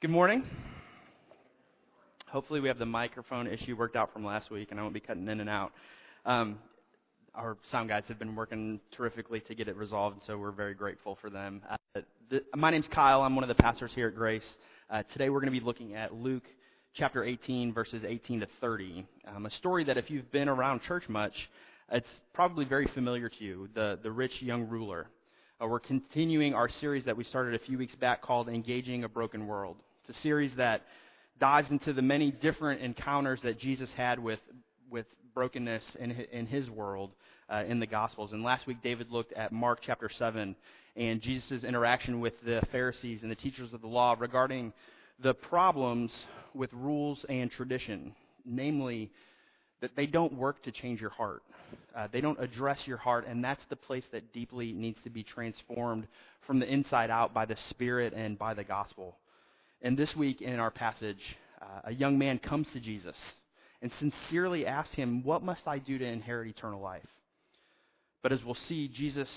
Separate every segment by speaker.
Speaker 1: Good morning. Hopefully, we have the microphone issue worked out from last week, and I won't be cutting in and out. Um, our sound guys have been working terrifically to get it resolved, so we're very grateful for them. Uh, the, my name's Kyle. I'm one of the pastors here at Grace. Uh, today, we're going to be looking at Luke chapter 18, verses 18 to 30. Um, a story that, if you've been around church much, it's probably very familiar to you. The the rich young ruler. Uh, we're continuing our series that we started a few weeks back called Engaging a Broken World. A series that dives into the many different encounters that Jesus had with, with brokenness in in his world uh, in the Gospels. And last week, David looked at Mark chapter 7 and Jesus' interaction with the Pharisees and the teachers of the law regarding the problems with rules and tradition, namely, that they don't work to change your heart. Uh, they don't address your heart, and that's the place that deeply needs to be transformed from the inside out by the Spirit and by the gospel. And this week in our passage, uh, a young man comes to Jesus and sincerely asks him, What must I do to inherit eternal life? But as we'll see, Jesus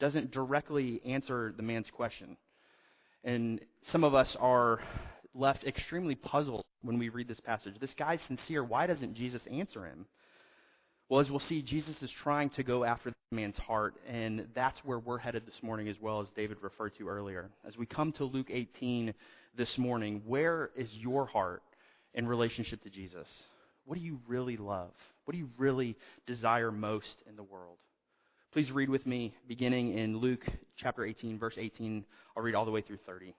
Speaker 1: doesn't directly answer the man's question. And some of us are left extremely puzzled when we read this passage. This guy's sincere. Why doesn't Jesus answer him? Well, as we'll see, Jesus is trying to go after the man's heart, and that's where we're headed this morning, as well as David referred to earlier. As we come to Luke 18 this morning, where is your heart in relationship to Jesus? What do you really love? What do you really desire most in the world? Please read with me, beginning in Luke chapter 18, verse 18. I'll read all the way through 30.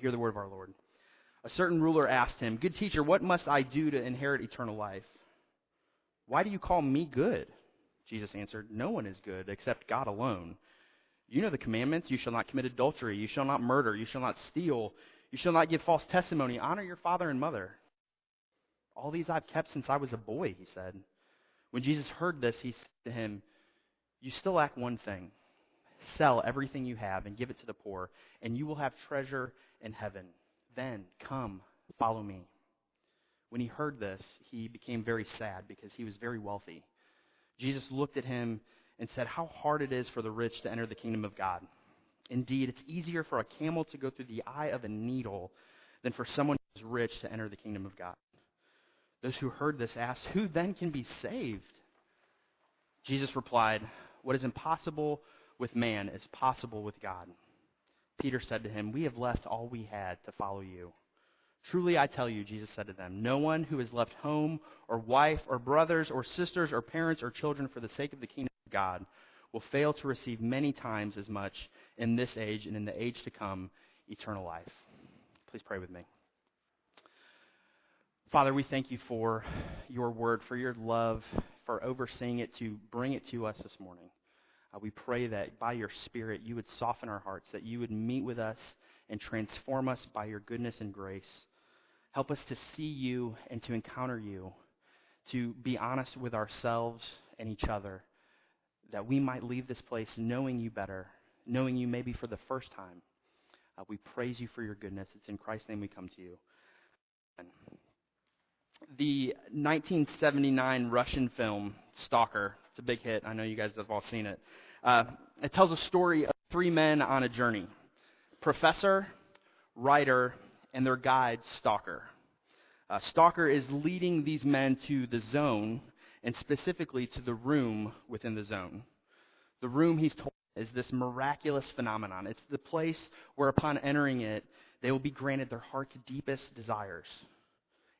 Speaker 1: Hear the word of our Lord. A certain ruler asked him, Good teacher, what must I do to inherit eternal life? Why do you call me good? Jesus answered, No one is good except God alone. You know the commandments you shall not commit adultery, you shall not murder, you shall not steal, you shall not give false testimony, honor your father and mother. All these I've kept since I was a boy, he said. When Jesus heard this, he said to him, You still lack one thing. Sell everything you have and give it to the poor, and you will have treasure in heaven. Then come, follow me. When he heard this, he became very sad because he was very wealthy. Jesus looked at him and said, How hard it is for the rich to enter the kingdom of God. Indeed, it's easier for a camel to go through the eye of a needle than for someone who is rich to enter the kingdom of God. Those who heard this asked, Who then can be saved? Jesus replied, What is impossible with man is possible with God. Peter said to him, We have left all we had to follow you. Truly I tell you, Jesus said to them, no one who has left home or wife or brothers or sisters or parents or children for the sake of the kingdom of God will fail to receive many times as much in this age and in the age to come eternal life. Please pray with me. Father, we thank you for your word, for your love, for overseeing it to bring it to us this morning. Uh, we pray that by your Spirit you would soften our hearts, that you would meet with us and transform us by your goodness and grace. Help us to see you and to encounter you, to be honest with ourselves and each other, that we might leave this place knowing you better, knowing you maybe for the first time. Uh, we praise you for your goodness. It's in Christ's name we come to you. The 1979 Russian film, Stalker, it's a big hit. I know you guys have all seen it. Uh, it tells a story of three men on a journey professor, writer, and their guide, Stalker. Uh, Stalker is leading these men to the zone, and specifically to the room within the zone. The room, he's told, is this miraculous phenomenon. It's the place where, upon entering it, they will be granted their heart's deepest desires.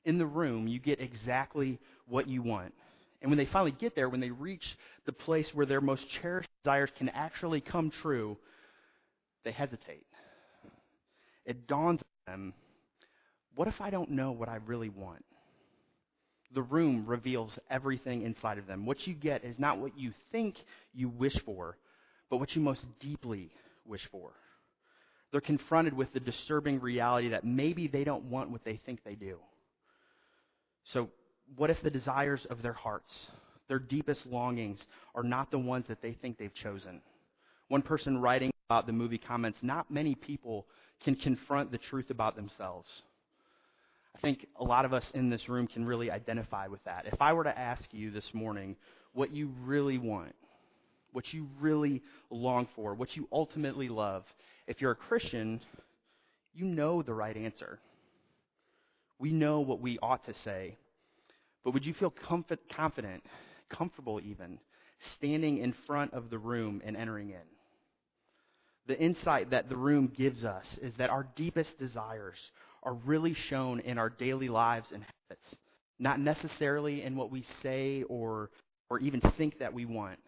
Speaker 1: In the room, you get exactly what you want. And when they finally get there, when they reach the place where their most cherished desires can actually come true, they hesitate. It dawns on them what if I don't know what I really want? The room reveals everything inside of them. What you get is not what you think you wish for, but what you most deeply wish for. They're confronted with the disturbing reality that maybe they don't want what they think they do. So, what if the desires of their hearts, their deepest longings, are not the ones that they think they've chosen? One person writing about the movie comments Not many people can confront the truth about themselves. I think a lot of us in this room can really identify with that. If I were to ask you this morning what you really want, what you really long for, what you ultimately love, if you're a Christian, you know the right answer. We know what we ought to say. But would you feel confident, comfortable even, standing in front of the room and entering in? The insight that the room gives us is that our deepest desires are really shown in our daily lives and habits, not necessarily in what we say or, or even think that we want.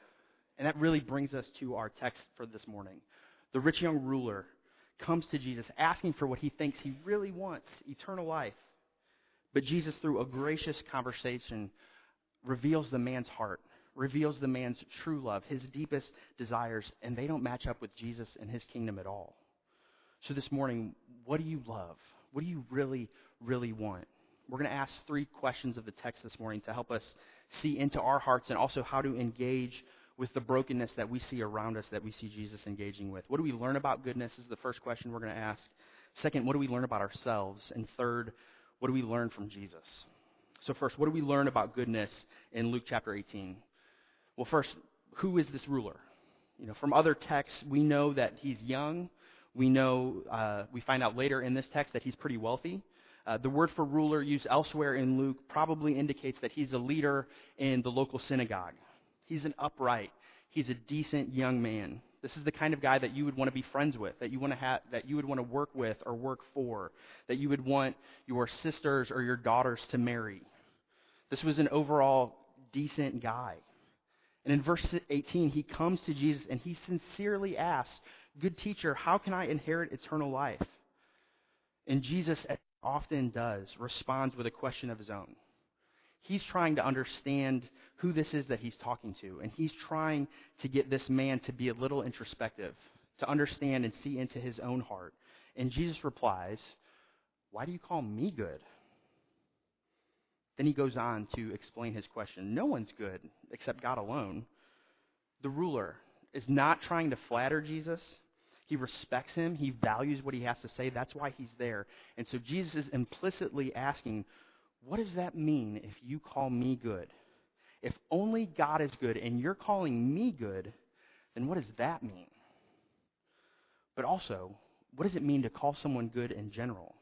Speaker 1: And that really brings us to our text for this morning. The rich young ruler comes to Jesus asking for what he thinks he really wants eternal life. But Jesus, through a gracious conversation, reveals the man's heart, reveals the man's true love, his deepest desires, and they don't match up with Jesus and his kingdom at all. So this morning, what do you love? What do you really, really want? We're going to ask three questions of the text this morning to help us see into our hearts and also how to engage with the brokenness that we see around us that we see Jesus engaging with. What do we learn about goodness is the first question we're going to ask. Second, what do we learn about ourselves? And third, what do we learn from Jesus? So first, what do we learn about goodness in Luke chapter 18? Well, first, who is this ruler? You know, from other texts, we know that he's young. We know, uh, we find out later in this text that he's pretty wealthy. Uh, the word for ruler used elsewhere in Luke probably indicates that he's a leader in the local synagogue. He's an upright. He's a decent young man. This is the kind of guy that you would want to be friends with, that you want to have, that you would want to work with or work for, that you would want your sisters or your daughters to marry. This was an overall decent guy. And in verse 18, he comes to Jesus and he sincerely asks, Good teacher, how can I inherit eternal life? And Jesus, often does, responds with a question of his own. He's trying to understand who this is that he's talking to, and he's trying to get this man to be a little introspective, to understand and see into his own heart. And Jesus replies, Why do you call me good? Then he goes on to explain his question. No one's good except God alone. The ruler is not trying to flatter Jesus. He respects him. He values what he has to say. That's why he's there. And so Jesus is implicitly asking, what does that mean if you call me good? If only God is good and you're calling me good, then what does that mean? But also, what does it mean to call someone good in general?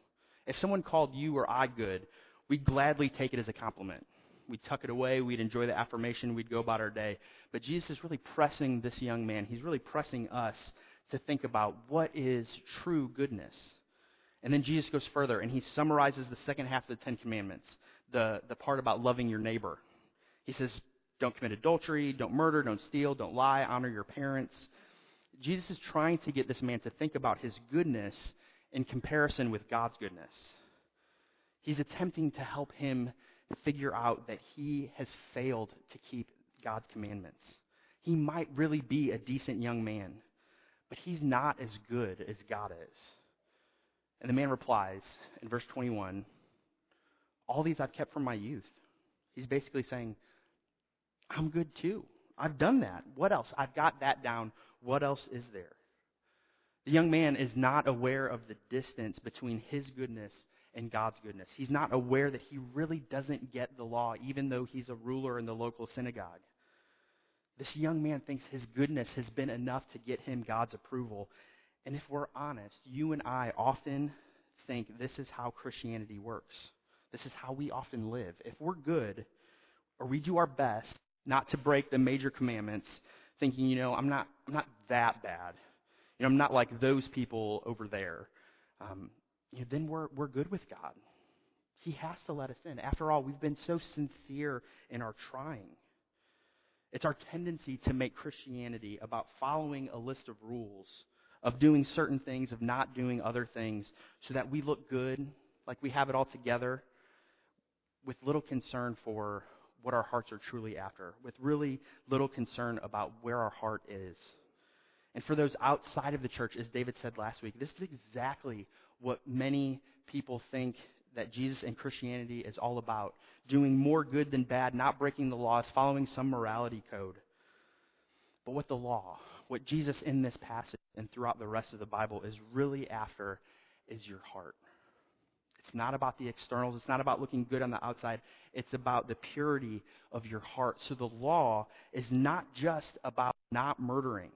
Speaker 1: If someone called you or I good, we'd gladly take it as a compliment. We'd tuck it away. We'd enjoy the affirmation. We'd go about our day. But Jesus is really pressing this young man. He's really pressing us to think about what is true goodness. And then Jesus goes further and he summarizes the second half of the Ten Commandments, the, the part about loving your neighbor. He says, don't commit adultery, don't murder, don't steal, don't lie, honor your parents. Jesus is trying to get this man to think about his goodness in comparison with God's goodness. He's attempting to help him figure out that he has failed to keep God's commandments. He might really be a decent young man, but he's not as good as God is. And the man replies in verse 21 All these I've kept from my youth. He's basically saying, I'm good too. I've done that. What else? I've got that down. What else is there? The young man is not aware of the distance between his goodness and God's goodness. He's not aware that he really doesn't get the law, even though he's a ruler in the local synagogue. This young man thinks his goodness has been enough to get him God's approval. And if we're honest, you and I often think this is how Christianity works. This is how we often live. If we're good, or we do our best not to break the major commandments, thinking, you know, I'm not, I'm not that bad. You know, I'm not like those people over there. Um, you know, then we're, we're good with God. He has to let us in. After all, we've been so sincere in our trying. It's our tendency to make Christianity about following a list of rules, of doing certain things, of not doing other things, so that we look good, like we have it all together, with little concern for what our hearts are truly after, with really little concern about where our heart is. And for those outside of the church, as David said last week, this is exactly what many people think that Jesus and Christianity is all about doing more good than bad, not breaking the laws, following some morality code. But what the law, what Jesus in this passage and throughout the rest of the Bible is really after is your heart. It's not about the externals. It's not about looking good on the outside. It's about the purity of your heart. So the law is not just about not murdering.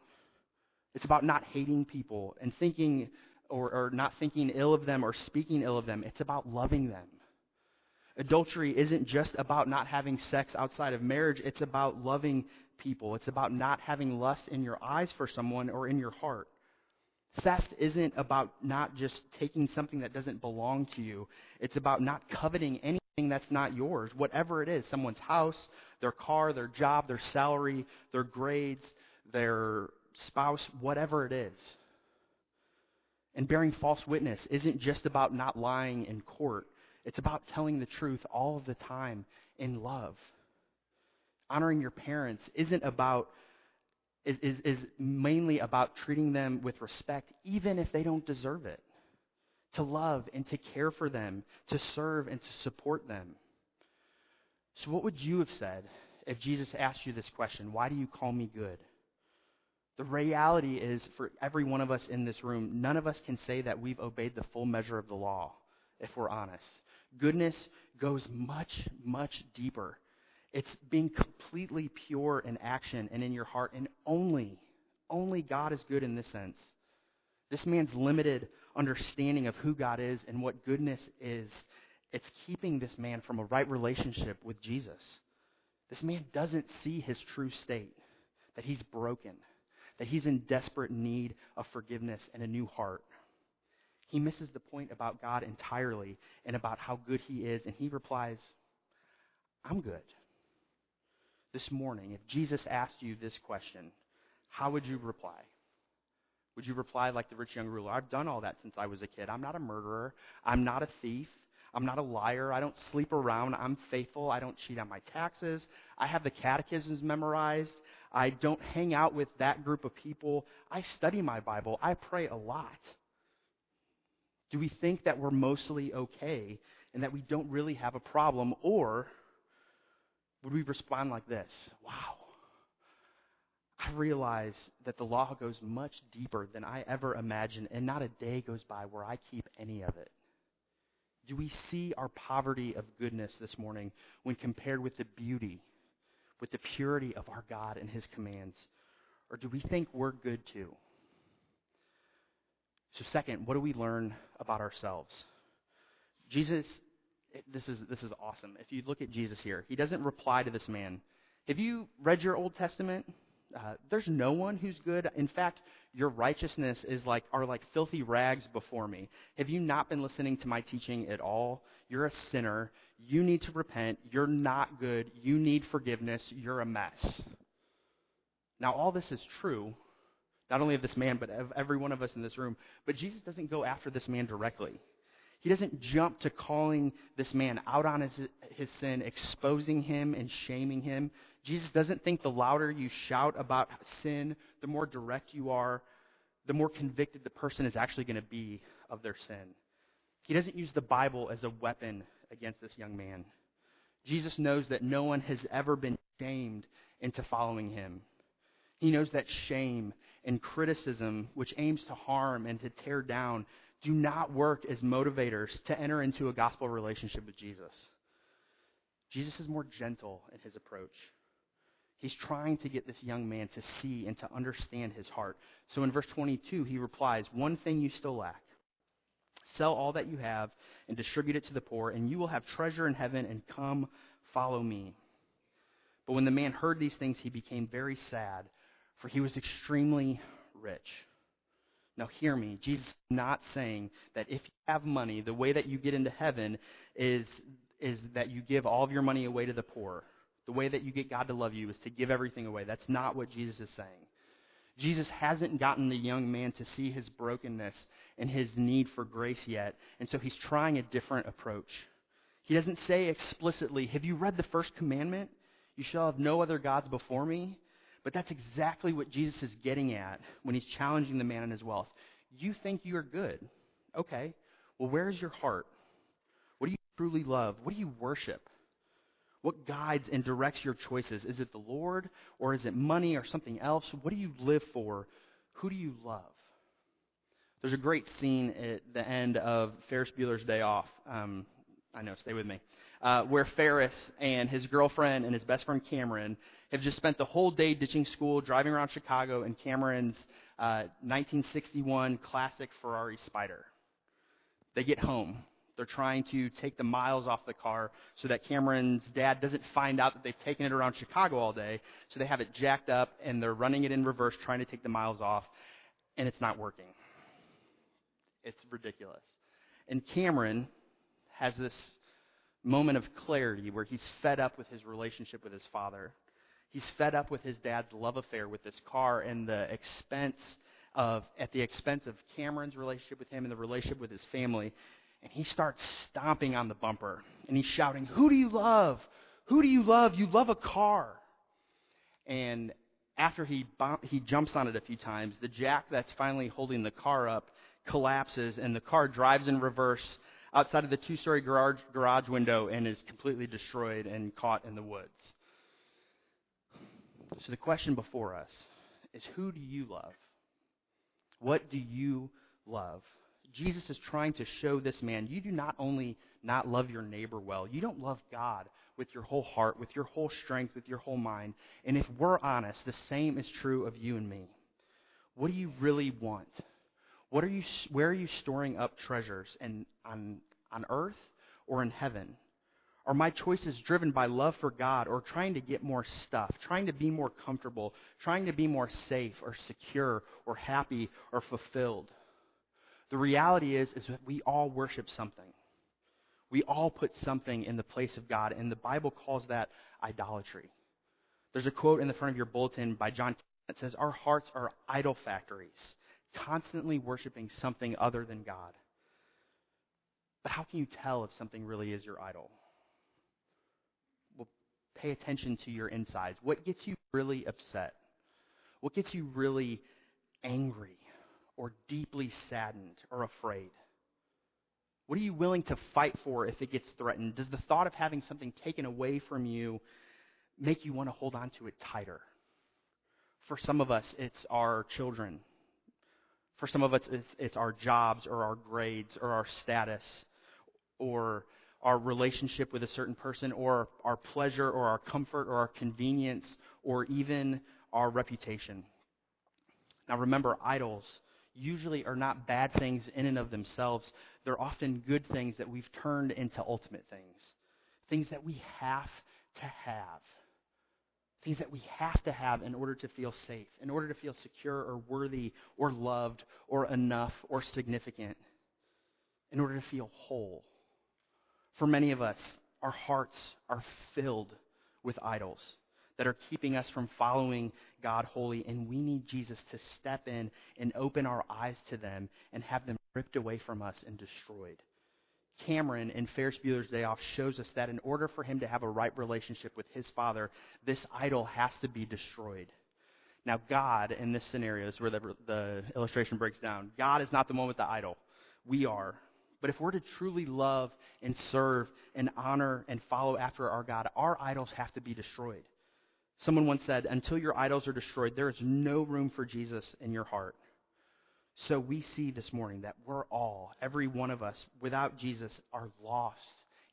Speaker 1: It's about not hating people and thinking or, or not thinking ill of them or speaking ill of them. It's about loving them. Adultery isn't just about not having sex outside of marriage, it's about loving people. It's about not having lust in your eyes for someone or in your heart. Theft isn't about not just taking something that doesn't belong to you. It's about not coveting anything that's not yours, whatever it is someone's house, their car, their job, their salary, their grades, their spouse, whatever it is. And bearing false witness isn't just about not lying in court, it's about telling the truth all of the time in love. Honoring your parents isn't about is, is, is mainly about treating them with respect, even if they don't deserve it. To love and to care for them, to serve and to support them. So, what would you have said if Jesus asked you this question? Why do you call me good? The reality is, for every one of us in this room, none of us can say that we've obeyed the full measure of the law, if we're honest. Goodness goes much, much deeper. It's being completely pure in action and in your heart, and only, only God is good in this sense. This man's limited understanding of who God is and what goodness is, it's keeping this man from a right relationship with Jesus. This man doesn't see his true state, that he's broken, that he's in desperate need of forgiveness and a new heart. He misses the point about God entirely and about how good he is, and he replies, I'm good this morning, if Jesus asked you this question, how would you reply? Would you reply like the rich young ruler? I've done all that since I was a kid. I'm not a murderer. I'm not a thief. I'm not a liar. I don't sleep around. I'm faithful. I don't cheat on my taxes. I have the catechisms memorized. I don't hang out with that group of people. I study my Bible. I pray a lot. Do we think that we're mostly okay and that we don't really have a problem? Or would we respond like this? Wow. I realize that the law goes much deeper than I ever imagined, and not a day goes by where I keep any of it. Do we see our poverty of goodness this morning when compared with the beauty, with the purity of our God and His commands? Or do we think we're good too? So, second, what do we learn about ourselves? Jesus this is this is awesome. If you look at Jesus here, he doesn't reply to this man. Have you read your Old Testament? Uh, there's no one who's good. In fact, your righteousness is like are like filthy rags before me. Have you not been listening to my teaching at all? You're a sinner. You need to repent. You're not good. You need forgiveness. You're a mess. Now, all this is true, not only of this man, but of every one of us in this room. But Jesus doesn't go after this man directly. He doesn't jump to calling this man out on his, his sin, exposing him and shaming him. Jesus doesn't think the louder you shout about sin, the more direct you are, the more convicted the person is actually going to be of their sin. He doesn't use the Bible as a weapon against this young man. Jesus knows that no one has ever been shamed into following him. He knows that shame and criticism, which aims to harm and to tear down, do not work as motivators to enter into a gospel relationship with Jesus. Jesus is more gentle in his approach. He's trying to get this young man to see and to understand his heart. So in verse 22, he replies, One thing you still lack. Sell all that you have and distribute it to the poor, and you will have treasure in heaven, and come, follow me. But when the man heard these things, he became very sad, for he was extremely rich. Now, hear me. Jesus is not saying that if you have money, the way that you get into heaven is, is that you give all of your money away to the poor. The way that you get God to love you is to give everything away. That's not what Jesus is saying. Jesus hasn't gotten the young man to see his brokenness and his need for grace yet, and so he's trying a different approach. He doesn't say explicitly, Have you read the first commandment? You shall have no other gods before me. But that's exactly what Jesus is getting at when he's challenging the man in his wealth. You think you are good. Okay. Well, where's your heart? What do you truly love? What do you worship? What guides and directs your choices? Is it the Lord or is it money or something else? What do you live for? Who do you love? There's a great scene at the end of Ferris Bueller's Day Off. Um, I know, stay with me. Uh, where Ferris and his girlfriend and his best friend Cameron have just spent the whole day ditching school, driving around Chicago in Cameron's uh, 1961 classic Ferrari Spyder. They get home. They're trying to take the miles off the car so that Cameron's dad doesn't find out that they've taken it around Chicago all day. So they have it jacked up and they're running it in reverse, trying to take the miles off, and it's not working. It's ridiculous. And Cameron has this moment of clarity where he's fed up with his relationship with his father. He's fed up with his dad's love affair with this car and the expense of, at the expense of Cameron's relationship with him and the relationship with his family. And he starts stomping on the bumper and he's shouting, Who do you love? Who do you love? You love a car. And after he, he jumps on it a few times, the jack that's finally holding the car up collapses and the car drives in reverse outside of the two story garage, garage window and is completely destroyed and caught in the woods. So the question before us is who do you love? What do you love? Jesus is trying to show this man you do not only not love your neighbor well, you don't love God with your whole heart, with your whole strength, with your whole mind. And if we're honest, the same is true of you and me. What do you really want? What are you, where are you storing up treasures in, on, on earth or in heaven? Are my choices driven by love for God or trying to get more stuff, trying to be more comfortable, trying to be more safe or secure or happy or fulfilled? The reality is, is that we all worship something. We all put something in the place of God, and the Bible calls that idolatry. There's a quote in the front of your bulletin by John that says, Our hearts are idol factories, constantly worshiping something other than God. But how can you tell if something really is your idol? Well, pay attention to your insides. What gets you really upset? What gets you really angry? or deeply saddened or afraid? What are you willing to fight for if it gets threatened? Does the thought of having something taken away from you make you want to hold on to it tighter? For some of us, it's our children. For some of us, it's, it's our jobs or our grades or our status or our relationship with a certain person or our pleasure or our comfort or our convenience or even our reputation. Now remember, idols usually are not bad things in and of themselves. They're often good things that we've turned into ultimate things. Things that we have to have. Things that we have to have in order to feel safe, in order to feel secure or worthy or loved or enough or significant, in order to feel whole. For many of us, our hearts are filled with idols that are keeping us from following God wholly, and we need Jesus to step in and open our eyes to them and have them ripped away from us and destroyed. Cameron in Ferris Bueller's Day Off shows us that in order for him to have a right relationship with his father, this idol has to be destroyed. Now, God, in this scenario, is where the, the illustration breaks down. God is not the one with the idol. We are. But if we're to truly love and serve and honor and follow after our God, our idols have to be destroyed. Someone once said, until your idols are destroyed, there is no room for Jesus in your heart. So we see this morning that we're all, every one of us, without Jesus, are lost,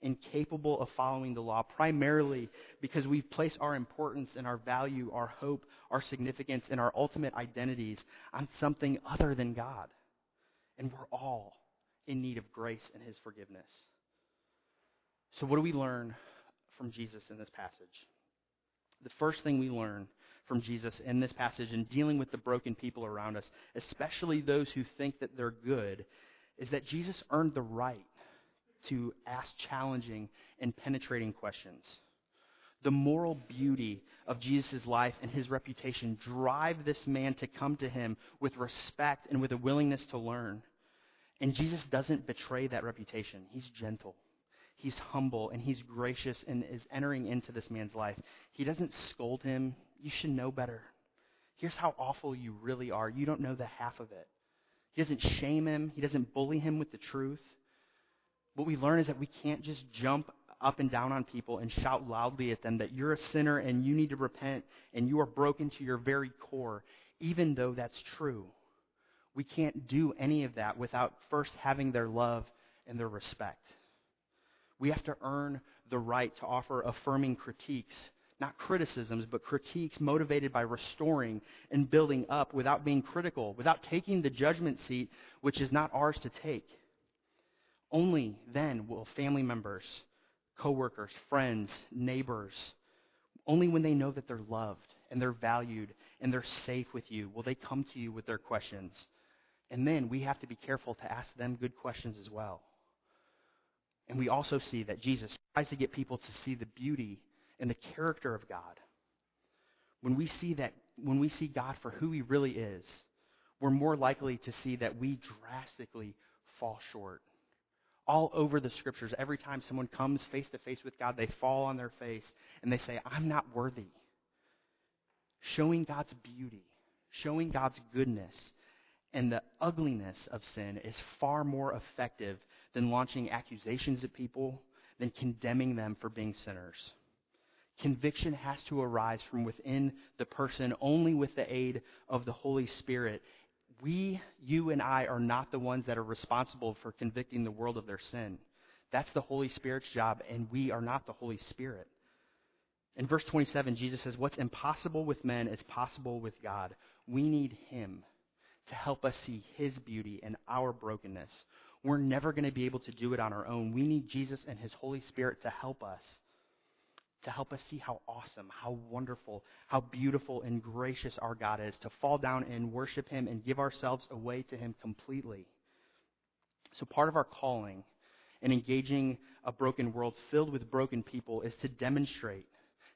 Speaker 1: incapable of following the law, primarily because we've placed our importance and our value, our hope, our significance, and our ultimate identities on something other than God. And we're all in need of grace and his forgiveness. So, what do we learn from Jesus in this passage? the first thing we learn from Jesus in this passage and dealing with the broken people around us, especially those who think that they're good, is that Jesus earned the right to ask challenging and penetrating questions. The moral beauty of Jesus' life and his reputation drive this man to come to him with respect and with a willingness to learn. And Jesus doesn't betray that reputation. He's gentle he's humble and he's gracious and is entering into this man's life. He doesn't scold him. You should know better. Here's how awful you really are. You don't know the half of it. He doesn't shame him, he doesn't bully him with the truth. What we learn is that we can't just jump up and down on people and shout loudly at them that you're a sinner and you need to repent and you are broken to your very core, even though that's true. We can't do any of that without first having their love and their respect. We have to earn the right to offer affirming critiques not criticisms, but critiques motivated by restoring and building up without being critical, without taking the judgment seat, which is not ours to take. Only then will family members, coworkers, friends, neighbors, only when they know that they're loved and they're valued and they're safe with you will they come to you with their questions. And then we have to be careful to ask them good questions as well. And we also see that Jesus tries to get people to see the beauty and the character of God. When we see that, when we see God for who he really is, we're more likely to see that we drastically fall short. All over the scriptures, every time someone comes face to face with God, they fall on their face and they say, I'm not worthy. Showing God's beauty, showing God's goodness, and the ugliness of sin is far more effective than launching accusations at people, than condemning them for being sinners. Conviction has to arise from within the person only with the aid of the Holy Spirit. We, you and I, are not the ones that are responsible for convicting the world of their sin. That's the Holy Spirit's job, and we are not the Holy Spirit. In verse 27, Jesus says, What's impossible with men is possible with God. We need Him to help us see His beauty in our brokenness. We're never going to be able to do it on our own. We need Jesus and His Holy Spirit to help us to help us see how awesome, how wonderful, how beautiful and gracious our God is, to fall down and worship Him and give ourselves away to Him completely. So, part of our calling in engaging a broken world filled with broken people is to demonstrate,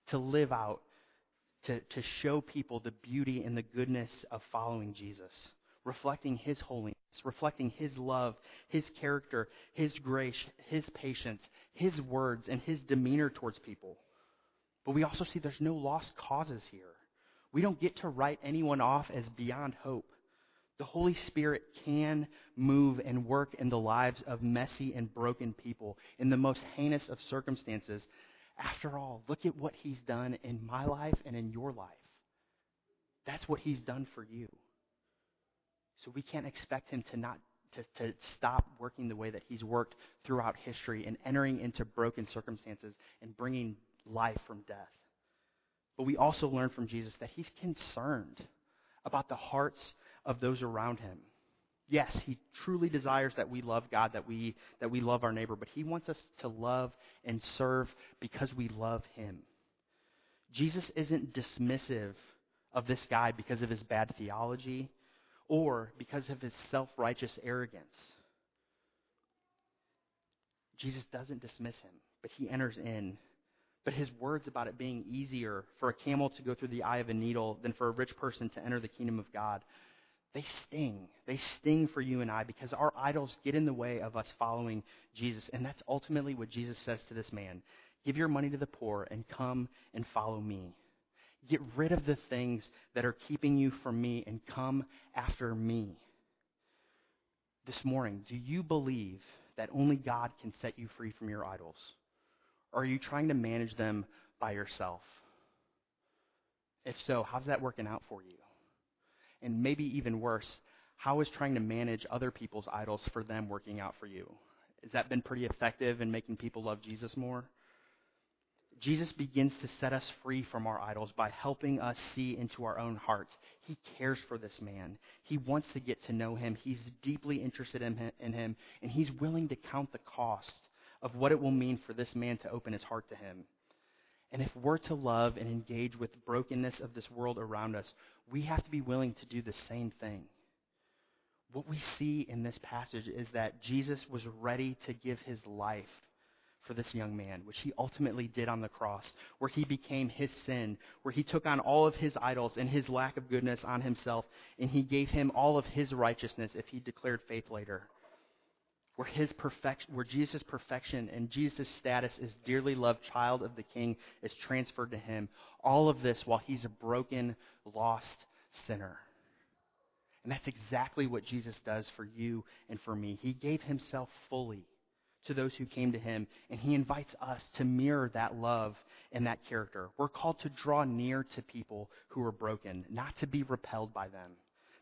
Speaker 1: to live out, to, to show people the beauty and the goodness of following Jesus, reflecting His holiness, reflecting His love, His character, His grace, His patience, His words, and His demeanor towards people. But we also see there's no lost causes here. We don't get to write anyone off as beyond hope. The Holy Spirit can move and work in the lives of messy and broken people in the most heinous of circumstances. After all, look at what He's done in my life and in your life. That's what He's done for you. So we can't expect Him to not to, to stop working the way that He's worked throughout history and entering into broken circumstances and bringing life from death. But we also learn from Jesus that he's concerned about the hearts of those around him. Yes, he truly desires that we love God, that we, that we love our neighbor, but he wants us to love and serve because we love him. Jesus isn't dismissive of this guy because of his bad theology or because of his self righteous arrogance. Jesus doesn't dismiss him, but he enters in but his words about it being easier for a camel to go through the eye of a needle than for a rich person to enter the kingdom of God, they sting. They sting for you and I because our idols get in the way of us following Jesus. And that's ultimately what Jesus says to this man Give your money to the poor and come and follow me. Get rid of the things that are keeping you from me and come after me. This morning, do you believe that only God can set you free from your idols? Or are you trying to manage them by yourself? If so, how's that working out for you? And maybe even worse, how is trying to manage other people's idols for them working out for you? Has that been pretty effective in making people love Jesus more? Jesus begins to set us free from our idols by helping us see into our own hearts. He cares for this man. He wants to get to know him. He's deeply interested in him, and he's willing to count the cost of what it will mean for this man to open his heart to him. And if we're to love and engage with the brokenness of this world around us, we have to be willing to do the same thing. What we see in this passage is that Jesus was ready to give his life for this young man, which he ultimately did on the cross, where he became his sin, where he took on all of his idols and his lack of goodness on himself, and he gave him all of his righteousness if he declared faith later where his perfection, where Jesus' perfection and Jesus' status as dearly loved child of the King is transferred to him. All of this while he's a broken, lost sinner. And that's exactly what Jesus does for you and for me. He gave himself fully to those who came to him, and he invites us to mirror that love and that character. We're called to draw near to people who are broken, not to be repelled by them,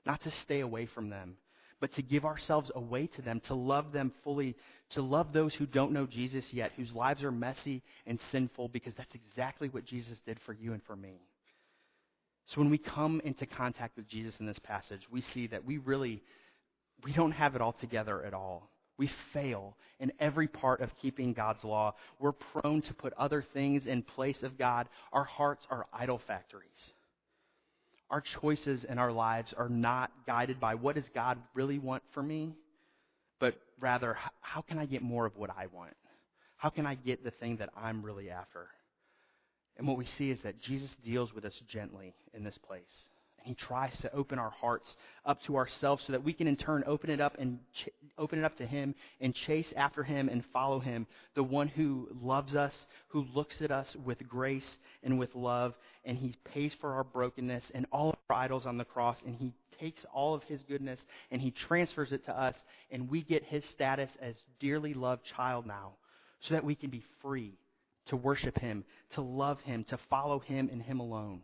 Speaker 1: not to stay away from them, but to give ourselves away to them, to love them fully, to love those who don't know Jesus yet, whose lives are messy and sinful, because that's exactly what Jesus did for you and for me. So when we come into contact with Jesus in this passage, we see that we really we don't have it all together at all. We fail in every part of keeping God's law. We're prone to put other things in place of God. Our hearts are idol factories. Our choices in our lives are not guided by what does God really want for me, but rather, how can I get more of what I want? How can I get the thing that I'm really after? And what we see is that Jesus deals with us gently in this place. He tries to open our hearts up to ourselves so that we can in turn open it up and ch- open it up to him and chase after him and follow him, the one who loves us, who looks at us with grace and with love, and he pays for our brokenness and all of our idols on the cross, and he takes all of his goodness and he transfers it to us, and we get his status as dearly loved child now, so that we can be free to worship him, to love him, to follow him and him alone.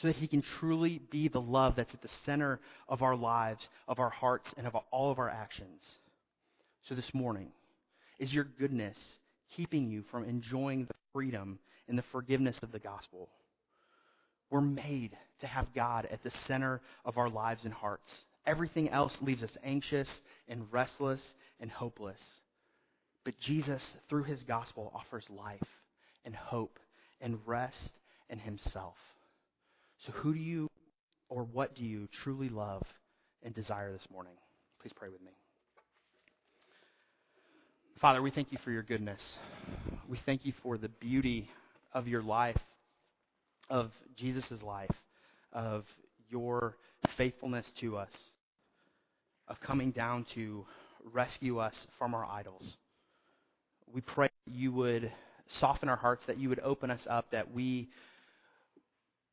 Speaker 1: So that he can truly be the love that's at the center of our lives, of our hearts, and of all of our actions. So this morning, is your goodness keeping you from enjoying the freedom and the forgiveness of the gospel? We're made to have God at the center of our lives and hearts. Everything else leaves us anxious and restless and hopeless. But Jesus, through his gospel, offers life and hope and rest in himself. So, who do you or what do you truly love and desire this morning? Please pray with me. Father, we thank you for your goodness. We thank you for the beauty of your life, of Jesus' life, of your faithfulness to us, of coming down to rescue us from our idols. We pray you would soften our hearts, that you would open us up, that we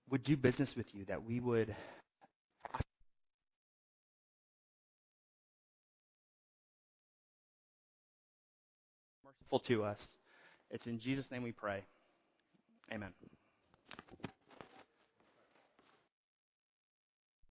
Speaker 1: would do business with you, that we would merciful to us. It's in Jesus' name we pray. Amen.